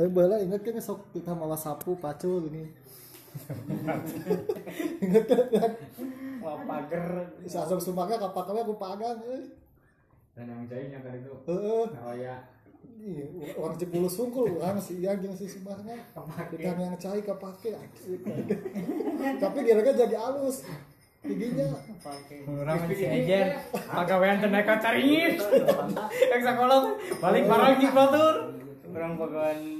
Tapi bala inget kan sok kita mawa sapu pacul gini. inget kan. Wah pager. Sasok sumaknya kapak kami aku pagang. Eh. dan yang jahitnya kan itu Heeh. oh ya Iya, orang jebul sungkul orang si iya jeung si sumaknya. Kita yang cai kapake. Tapi dia kan jadi halus. Giginya Orang masih ejen. Pagawean teh naik caringin. Yang sekolah balik barang di batur. orang pegawai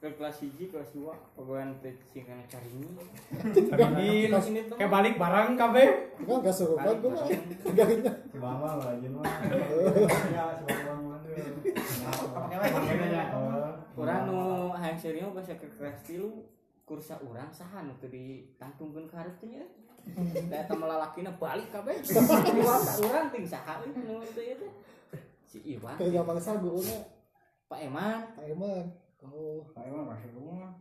ke kelas hiji kelas dua pegawai teh singkana caringin Caringin. Kayak balik barang kabeh. kan gak serupan gue mah. Gaknya. si bama lah ya mah orang nu hayang serius bahasa ke kelas tilu kursa orang saha nu teu ditantungkeun ka hareup teh nya da eta melalakina balik kabeh kursa urang ting saha euy nu teu ieu teh si Iwan Kayak gampang sagunya. Pak Eman Emang. Oh. Ayo mah masih rumah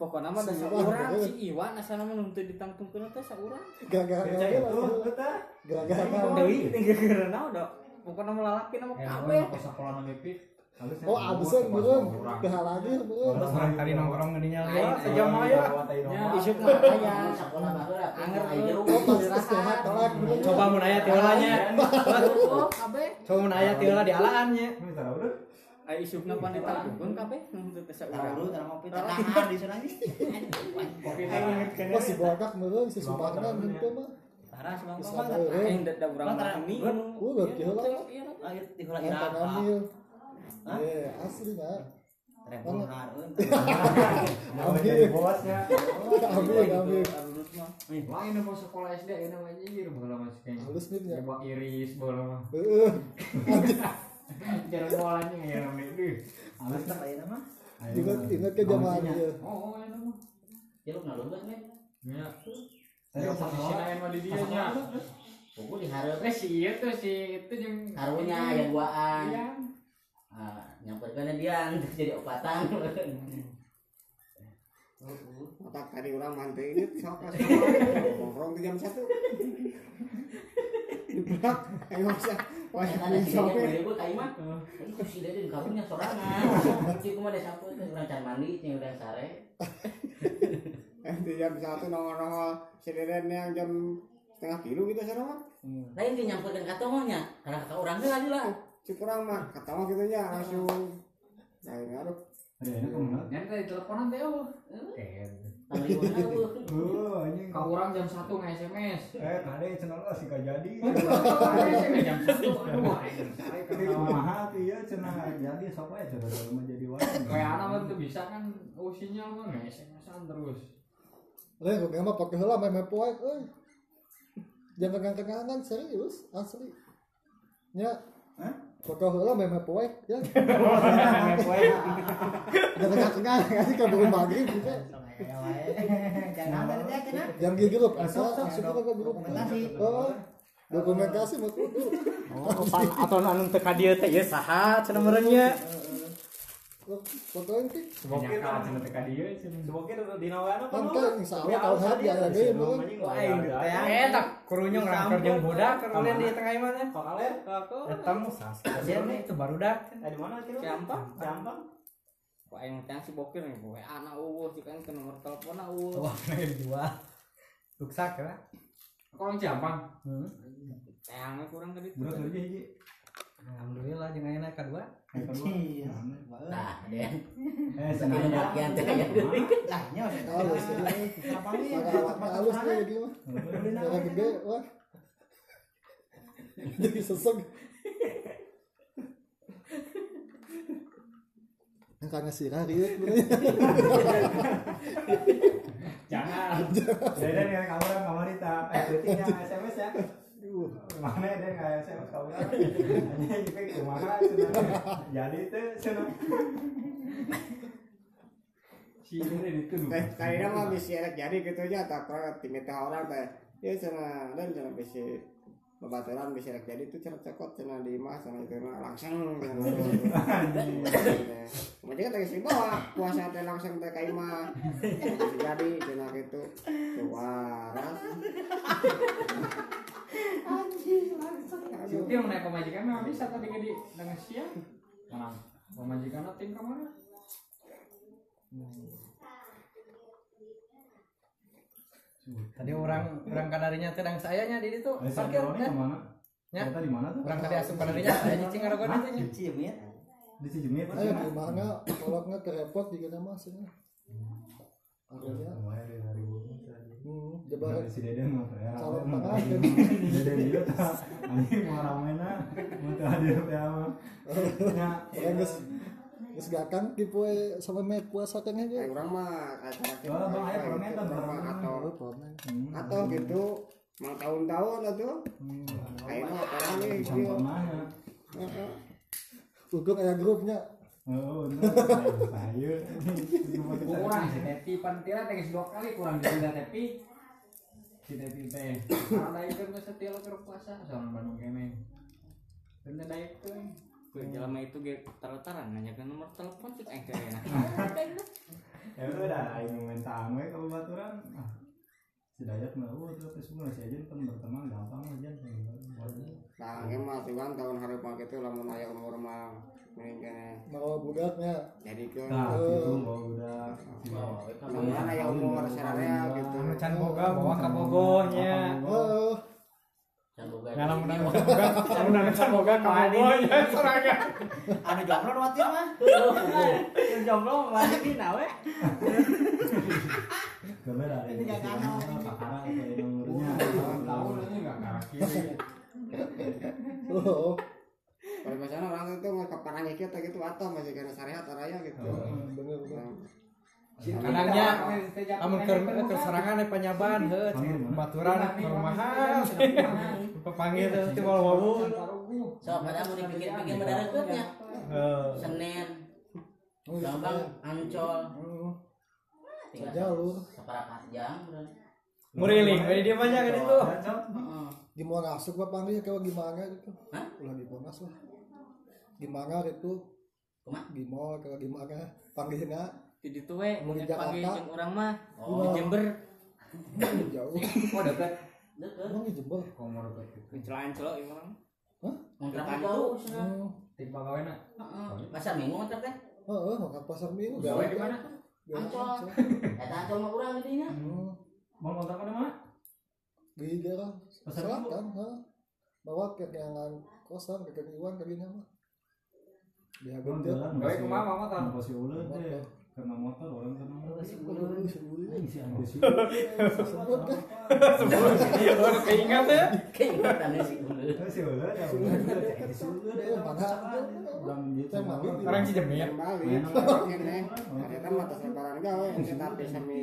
pokoknya mah Si Iwan, urang betul. si Iwan asana mah nu teu ditantungkeun teh Kerja itu kita Gara-gara naon? deui ting geureuh naon da pokoknya melalakina mah kabeh pas sekolah nang Lepi Oh, meureun. Behal lagi meureun. Orang kali nongkrong ngedinya gua sejam aya. nya isuk mah baru anger aja istirahat meureun. Coba mun aya tiolanya. Coba mun aya tiola di alaannya. tahu udah Ai isukna pan ditanggung kabeh nu teu teh sa Taruh dulu, urang taruh ngopi, tahan di sana nih. Oh, si bodak meureun si sumakna gitu mah. Bisa mama. meureun. aing da urang mah ini gak kira lah. Ayo irapa. ambil. Hah? Eh, asli nah. Rembul harun. jadi bosnya Ambil, ambil. mah lain mau sekolah SD ini mah anjir bola masih kayak Halus nih ya. Iris bola mah Heeh. cara bolanya ya namanya deh Halus tak ayeuna mah. Ingat ingat ke zaman dia. oh oh itu mah Ya lu nalung gak nih? ya. Saya lain mah di dia nya eh si itu si itu yang Harunya aya duaan. iya. Ah, nyamperkeun dia? Untuk jadi opatan. otak tadi orang mantai ini sok. Nongkrong di jam satu di belak ayo bisa wah Eta ini ada si sok Dede gue kayak mah. Itu si Dede di kaburnya sorangan. Si kumaha desa sapu teh urang can mandi jeung udah sare. eh di jam satu nongol nongol yang jam setengah kilo gitu sana mah Lain ge nyamperkeun ka tomohnya. Karena kakak urang teh lagi lah. kurang mah ketawa gitu nya langsung. Saya ngaruh ada ini ke mana nanti teleponan teh oh oh kau orang jam satu nge SMS eh tadi channel lah sih gak jadi Jam satu. Aduh, Tapi kumaha tuh ya cenah jadi sok aja coba kalau mau jadi wajan. Kayak anak mah tuh bisa kan oh sinyal mah nge SMS-an terus. Lah, gue mah pakai heula meme poek euy. Jangan pegang-pegangan serius, asli. Nya. Pakai heula meme poek ya. Jangan pegang-pegangan kasih ke burung maghrib gitu. Cenah. Yang di grup asa asup ke grup. Oh. Dokumentasi mah kudu. Oh, atau anu teu ka dieu teh ieu saha cenah. Fotoin sih. Bokir kan cenah teh ka dieu cenah. Bokir di nawana Kan kan insya Allah tahun hadi aya deui mah. Eh, tak kurunyong rangker jeung budak di tengah teh. Kok? Eta mah sastra itu barudak. Eh di mana kira? Gampang. Gampang. Kok teh si bokir nih gue anak sih kan ke nomor telepon eueuh. Wah, dua. Tuksak ya. Kok gampang? Hmm. Kurang tadi. Berat aja hiji. Alhamdulillah kadua. Yang kedua. Nah, Den. Eh senang bagian teh ya. Halus. Maka halus tuh jadi mah. Yang gede wah. Jadi sesek. Karena si Rari Jangan. Jadi dengan kamu orang kamu Rita, eh SMS ya. Mana ada nggak itu kumaha cenah. Jadi itu cenah. Si ini enak jadi gitu aja tak orang teh ya sana dan bisa bisa jadi itu cara cekot cina di mas sana itu mah langsung macam kan tadi bawa puasa teh langsung teh jadi cina gitu waras Si Uti yang naik pemajikan mah bisa tadi di dengan siang. Mana? Pemajikan tim ke mana? Tadi orang orang kadarinya teh dang sayanya di itu Eh, parkir kan. ke mana? Ya. Kita di mana tuh? Orang tadi asup kadarinya saya nyicing ada Hah? teh. Cium ya. Di Cijemit. ayo gimana kalau nggak kerepot juga nama sih akhirnya Lumayan deh, dari bulu. Hmm, Dari jebak si Deden mah ya. calon tengah Deden dia tah anjing mau ramena mau teh mah. Nya orang geus geus gakang kipu sama mek puasa kan Kayak aja orang mah acara Oh, Bang, ayo permen permen. atau permen Hmm. atau gitu mau tahun-tahun atau kayak mah orang nih. Ugeng aya grupnya Oh. Kurang Tepi geus dua kali kurang ditunda Tepi. Si Tepi teh. Karena itu geus setia lo puasa soalnya Bandung kemeng. Bener da itu. Gue jelema itu ge tarataran nanyakeun nomor telepon cek aing teh enak. Ya udah, aing mentang we kalau baturan. Dayat mah, oh itu apa semua si Ajen kan berteman gampang aja. Nah, ini mah tuan tahun hari mah gitu lamun aya umur mah mau budaknya jadi ke Nah, itu bawa udah. Mudah-mudahan aya umur sararea gitu. Anu can boga bawa ka bogonya. oh. Ngalam udah boga, udah can boga ka bogonya sorangan. Anu jomblo watir mah. Yang jomblo nawe. Gambar ada yang pakara itu yang nomornya. Tahun ini enggak karena kiri. oh. Kalau misalnya orang itu mau aja kita gitu atau masih kena syariat raya gitu. bener bener. Kadangnya lamun keur keur serangan aya panyaban heuh baturan ke rumahan. Pepanggil teh teu wawu. So pada mau dipikir-pikir mendaratnya. Heeh. Senen, oh iya. Gampang, Ancol. Tinggal jalur seperempat jam. Muriling, we dia banyak kan itu. Heeh. gimana ngasuk pak panggil kalau gimana gitu Hah? ulah di Monas lah gimana gitu Kumaha? di mall kalau gimana panggilnya Di ditu we Mau di Jakarta? urang mah Oh. di Jember jauh Oh dekat. Deket. emang di Jember Komor dekat. kecelakaan celok ieu urang. Ngontrak Depan jauh. Tik bagawena. Heeh. Pasar Minggu ngontrak teh. Heeh, pasar minggu Gawe di mana? Ancol. Eta Ancol mah urang di dinya. Mau kontak di mana? di daerah Pasar selatan, ha. Bawa ke kenangan kosan ke mah. Jalan. Gawe kumaha mama. Karena motor orang karena motor. Sebelum sebelum sih. sebelum kan. Sebelum keingat ya. Keingatan si Ulu. Si ulet ya. ulet. Si ulet ya. Mana? Orang gitu. Orang kene. Ada kan mata lebaran gawe kita tapi sami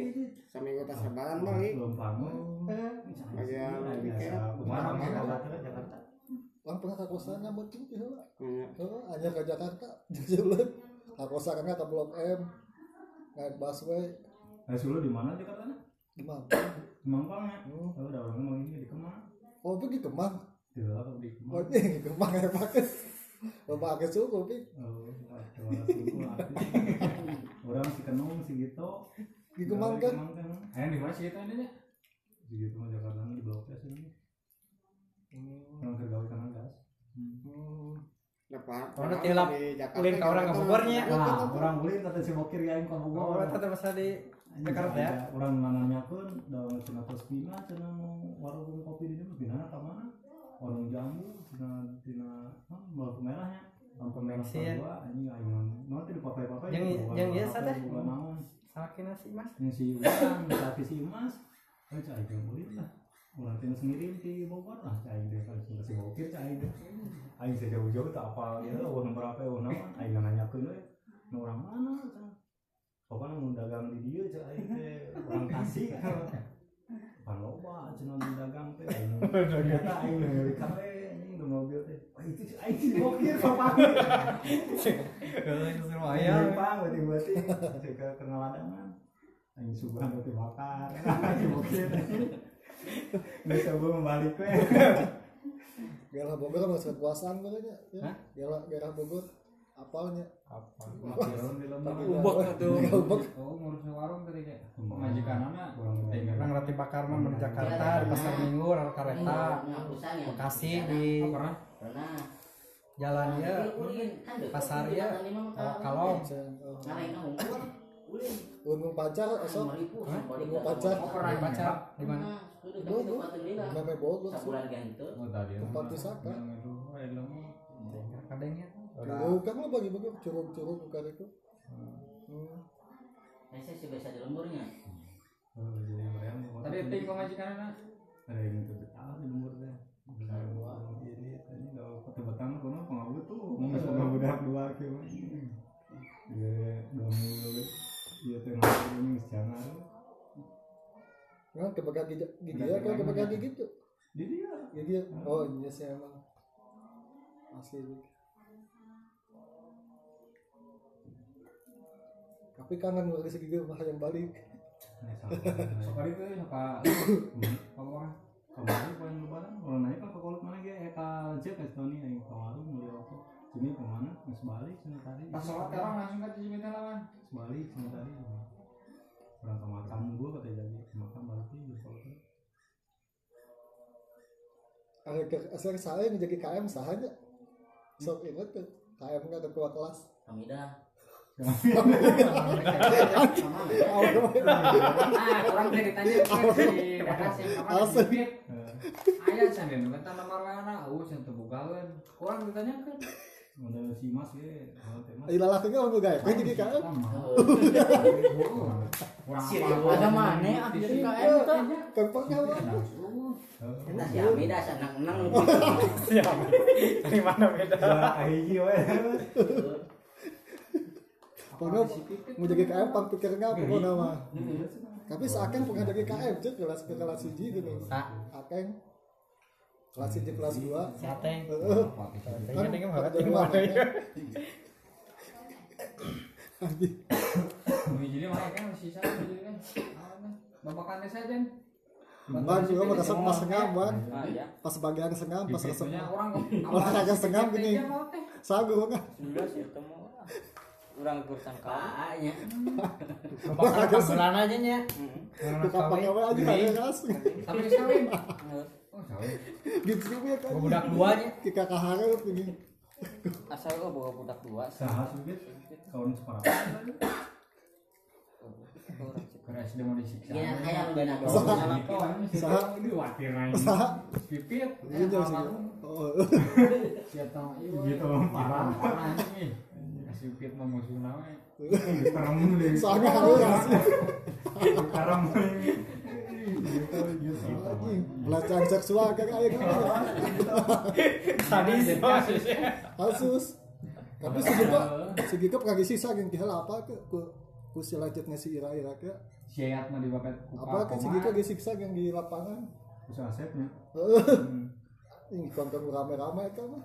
sami kota lebaran balik. Belum bangun. Bagian weekend. Kemarin Jakarta Jakarta. Orang pernah ke. Iya. Hanya ke Jakarta. Jejeuleuh. Ka kosan kan ke Blok M. Naik busway Nah, Sulu di mana Jakarta? di Mampang. Di Mampang ya. Oh, udah orang mau ini di Kemang. Oh, pergi ke Kemang. Tidak lah di Oh, Kemang. ini ke Kemang ya pakai. Bapak pakai suku, Pi. Oh, suku. Orang si Kenung si Gito. Di Kemang kan. Ayo di mana sih itu ini? Si Gito mah Jakarta di Blok S ini. Hmm. Orang kergawe kan gas. Hmm. Oh, tilap ulin ka orang ke Bogornya. Nah, orang ulin kata si Bokir ya yang ke Oh, Bogor. eta teh masa di Jakarta ya. Orang nananya pun dalam cina cina mau warung kopi di ke mana? Orang jambu cina cina ah, lampu merahnya. Lampu merah Bensin. kedua ini ayo nanti di papai papai. Yang- yang biasa teh. Bukan naon. Sakina sih Mas. Yang si Ulan, tapi si Mas. Eh cai ulin lah. Tina sendiri di Bogor lah cai deh kalau cina si Bokir cai deh. Aing saya jauh-jauh tak apa gitu, warna berapa ya warna mana? Aing nanya ke nu orang mana? Cina. Pokoknya mau dagang di dia cak aing teh orang Tasik. Pan loba cenah nu dagang teh. Ternyata aing ngeulik kawe anjing di mobil teh. Wah itu si aing si bokir. Heeh, itu Aing lumayan. numpang berarti berarti ke ke ngaladangan. Aing sugan berarti bakar. Aing bokir. Nggak coba membalik we. Galah Bogor kekuasaan pokoknya. Ya. Hah? Galah galah Bogor apalnya. Apa? Ubek atuh. Ubek. Oh, ngurus warung tadi kayak Hmm. majikan anak. Kurang Orang roti bakar mah di Jakarta, di pasar Minggu, rel kareta, Ngapusan ya. Bekasi di Pernah. jalan ya, pasar ya, kalau kalau oh. gunung pacar esok dah. pacar. Oh, pernah pacar di mana? Nah, sudah Bogor. kami tempatan dia lah. meme Bogor. Oh, tadi. Tempat. Aduh, elem. Kadangnya. curug kan lo bagi bagi curug curug bukan itu hmm. Eh, saya sih biasa di lemburnya. Oh, jadi bayang mau Tadi ting pemajikan anak. ada yang itu betah di jangan. Nah, kebaga gigi gigi ya kalau kebaga gigi gitu di dia. Gigi ya oh iya sih emang. Asli tapi kangen lagi segi mah yang balik. Sekali itu suka apa? kemarin paling lebaran orang nanya kan ke kolot mana eh ka cek ke Tony yang ke warung beli rokok sini ke mana nggak sebalik sini tadi. Pas sholat orang langsung ke sini lawan. sebalik sini tadi orang ke makam gua kata jadi makam balik di ada ke asal saya menjadi KM sahaja sok inget tuh KM nggak ketua kelas Kami dah. Ah, orang ceritanya kan si Dada sih kemarin Asli. bibit. Aya sampe nu kata nomor mana, bogaeun. Kurang udah si mas ge orang jadi Ada mana? ah jadi KM si. Dari mana beda? we pokoknya mau jadi KM pan pikir nggak pokoknya mah tapi seakan pernah jadi KM cek kelas ke kelas siji gitu. Akeng kelas siji kelas dua Sate. Heeh. kan jadi Jadi mana kan sisa jadi kan. Babakannya saja. Ban juga mau resep pas sengam ban Ah ya. pas bagian sengam pas resep orang Orang kagak sengam gini. sagu kan Sudah sih ketemu. Urang urusan kau. Aa-nya. Babakan bulan aja nya. buka pakai apa aja ada gas Tapi geus Oh, gitu ya kan Budak duanya. kita kahara begini Asal kau bawa budak dua. sahas juga kawan separah Keras dia mau disiksa. Gini kayak lu benar. Saha. Ini wakil lain. Saha. Pipit. Ini jauh sih. Oh, Siapa tahu gitu parah parah ini. Kasih pipit mau musuh nawe. terem deh soalnya ya sih terem gitu gitu anjing pelecehan seksual kan kayak gitu. Tadi sih. Kasus tapi segitu segitu pernah sisa yang kira apa ke ku ku si lecet ngasi ira ira ke. Siat mah dibapet ku apa ke segitu lagi siksa yang di lapangan? Bisa asepnya ini konten rame-rame itu mah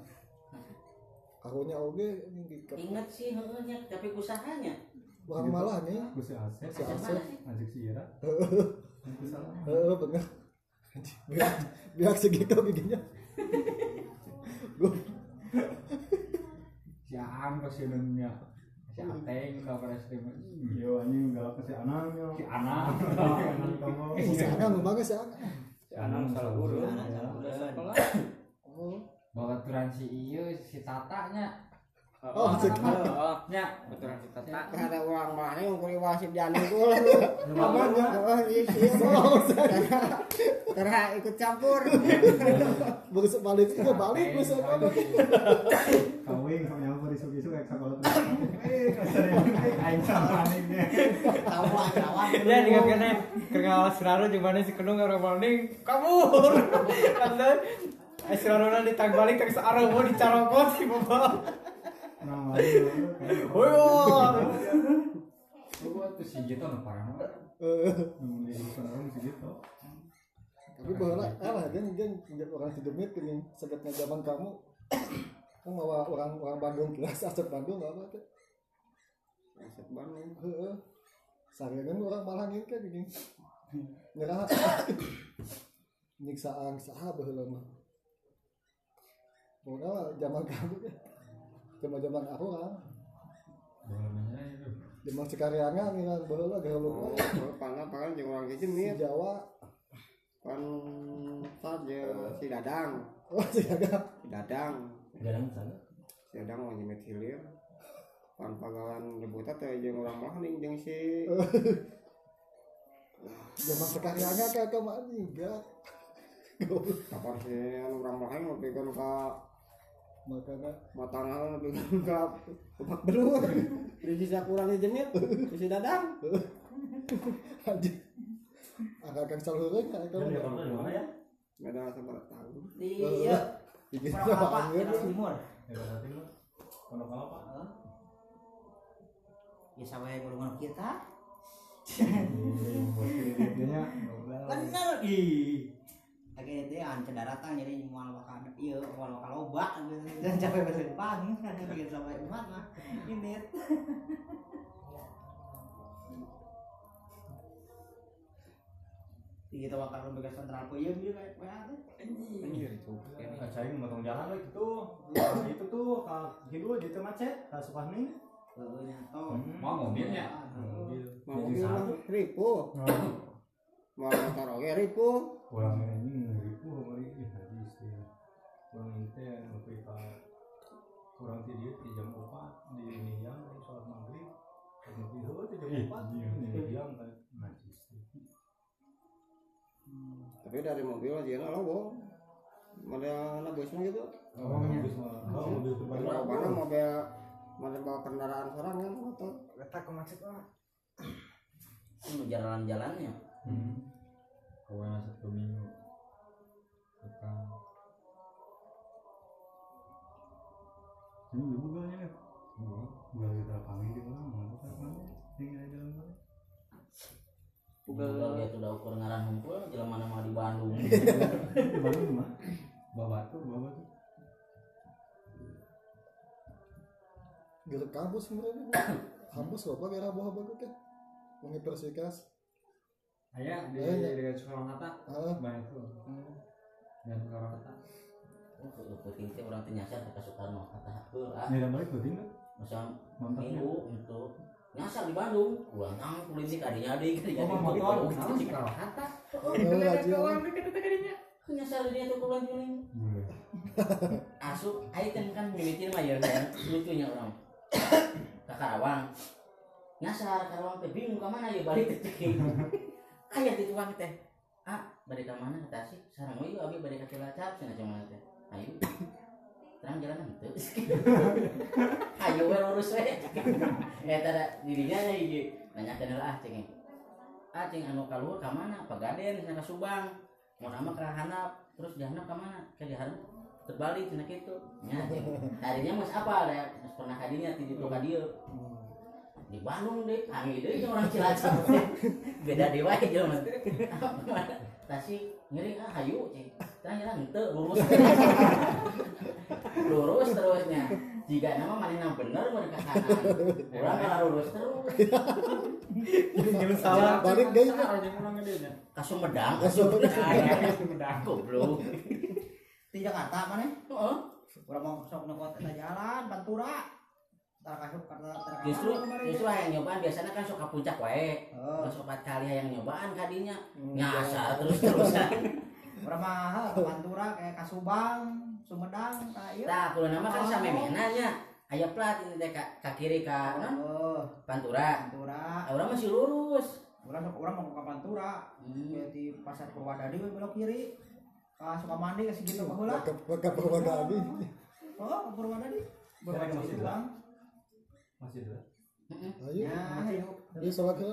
kahunya oge di Ingat sih heunya tapi usahanya. orang malah nih. Bisa asep. Si Asep. Asep mana sih? ngajak si Ira Heeh, bener. Biar, biar segitu giginya. Gua Si Aam ke si. Si Ateng ke presiden. yo anjing enggak apa si anaknya Si Anak. anak kamu eh, si Anang banget si Anang. Si Anak salah urut. Udah sekolah. Oh, Bawa turan si Iyo si Tatanya. Oh, si Oh, Nya. betul kita tak. ada orang mana yang kulit wasit jalan gue Namanya. oh iya karena ikut campur. Balik balik bisa kawin eh aing sama anehnya tahu aja lawan Ya juga kena kengawas Raro gimana si Kenung orang maling kabur. Kan Eh si ke searah mau dicarokot si Bapak. Nah tuh gitu parah gitu Tapi kan kan orang segetnya zaman kamu kamu bawa orang orang Bandung kelas asap Bandung apa tuh? Wasit Bandung Heeh. Sarean orang malah kan gini. Nyerah. Nyiksaan saha baheula mah. Pokoknya zaman kamu kan. Zaman-zaman aku kan. Zaman sekaliannya nih kan baheula gaheula oh pangan pangan jeung orang kecil Jawa. kan saja si Dadang. Oh, si ada. si Dadang. Gadang sana. si Dadang mau nyemet hilir pan pagawan rebutan teh jeung urang maling jeung si. Zaman sekarang kayak ke mana juga. Kapan si anu urang maling nepikeun ka makanya matangan nepikeun ka obat belur di sisa kurang di jenit di si dadang agak kan selalu kan Kan dia pernah di mana ya? beda sabar tahu Iya. apa? Daerah timur. Ya. Pondok Kelapa. Ya sampai golongan kita. Dia Bener ih. Itu ya cedaratan jadi mual makan iya mual makan loba gitu. Dan capek bahasa Jepang bikin sampai umat mah. Ini kita bakal bekas sentral puyem juga kayak kayak Anjir, coba. Saya motong jalan lah gitu. Nah, itu tuh kak gitu di macet, tak suka nih. Mau mobilnya? Mobil. mau bilang satu. ribu mau motor oke ribu Kurang ini Ini waktu kita kurang tidur di jam empat di Niang dari sholat maghrib. Kamu tidur di jam empat di Niang kan najis. tapi dari mobil aja lah lo model anak bosnya gitu Oh, malah. Oh, mobil. Kalau mana mobil mana bawa kendaraan orang kan motor Letak ke macet mah. itu jalan-jalannya Hmm. Kawan satu minggu. Ini ibu galnya nih. Gal kita panggil di mana? Mana tak panggil? Ini ada dalam mana? Udah dia tuh udah ukur ngaran hunkul jalan mana mau di Bandung Di Bandung? Babatu. Tuh. Gila kampus sebenarnya kampus apa kira bawa bagus kan universitas Ayah di Ayah. dekat ah Banyak tuh. Dan. Oh, penting teh orang teh nyasar ke Soekarno kata heuh ah. Ini ada balik penting kan? masa minggu untuk nyasar di Bandung. Kurang nang kulitik adinya adik Oh, mah motor. Nah, Soekarno Hatta. oh aja nyasar dia tuh kuliah kuliah Boleh. asup item kan mimitin mah ya kan lucunya orang. Ke Karawang. Nyasar Karawang teh bingung ke mana ya balik ke Ceki. Ayah di tukang teh. Ah balik ke mana ke Tasik sarang mau yuk abi balik ke Cilacap sana cuma teh ayo. Terang jalan itu ayo we lurus we eh tada dirinya nya hiji nanya kenal ah ceng ah ceng anu kaluhur mana? Pagaden ke Subang. Mau nama ke Hanap terus di Hanap mana? Ke terbalik cina gitu. Nya tadinya mas apa ada mas pernah kadinya di ditu ka dieu di Bandung deh. Kami deh orang Cilacap beda dewa aja mas. Tasik ngeri ah hayu ceng jalan ente lurus. Lurus terusnya. Jika nama mana yang bener mereka kanan orang malah lurus terus. Jangan salah. Balik guys. Ke dia. ke Sumedang ke Sumedang. Sumedang goblok. Di Jakarta mana heeh. Orang mau sok ke kota jalan Pantura. Kasih justru justru yang nyobaan biasanya kan suka puncak wae. Oh opat kali yang nyobaan kadinya. Nyasar terus terusan Orang mahal ke Pantura kayak Kasubang, Sumedang, kayak Tah, kulo nama kan sama menanya. Aya plat ini teh ka, ka kiri ka non Oh, Pantura. Pantura. Ah, Orang masih lurus. Orang orang mau ke Pantura, Hmm. ya di pasar Purwadadi we belok kiri. Ka Sukamandi ke segitu ke heula. ke ke Purwadadi Oh, ke Purwadadi. Lagi masih dalam. Masih. Heeh. ayo Ya, ayo. ayo sholat ya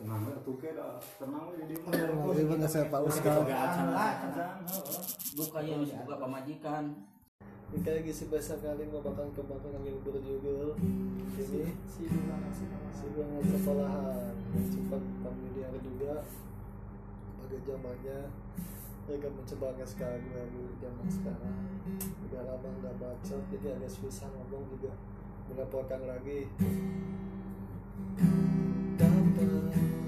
Tenang lah, tuh kayak tenang lah jadi. Saya Pak Ustaz Buka ya masih buka kayak gisi bahasa kali mau bakal kembangkan yang juga juga ini. Si si si banget sekolahan. Sempat kami dia juga. Pada zamannya mereka mencoba sekarang lagu zaman sekarang. Udah lama nggak baca jadi agak susah ngomong juga. Melaporkan lagi love.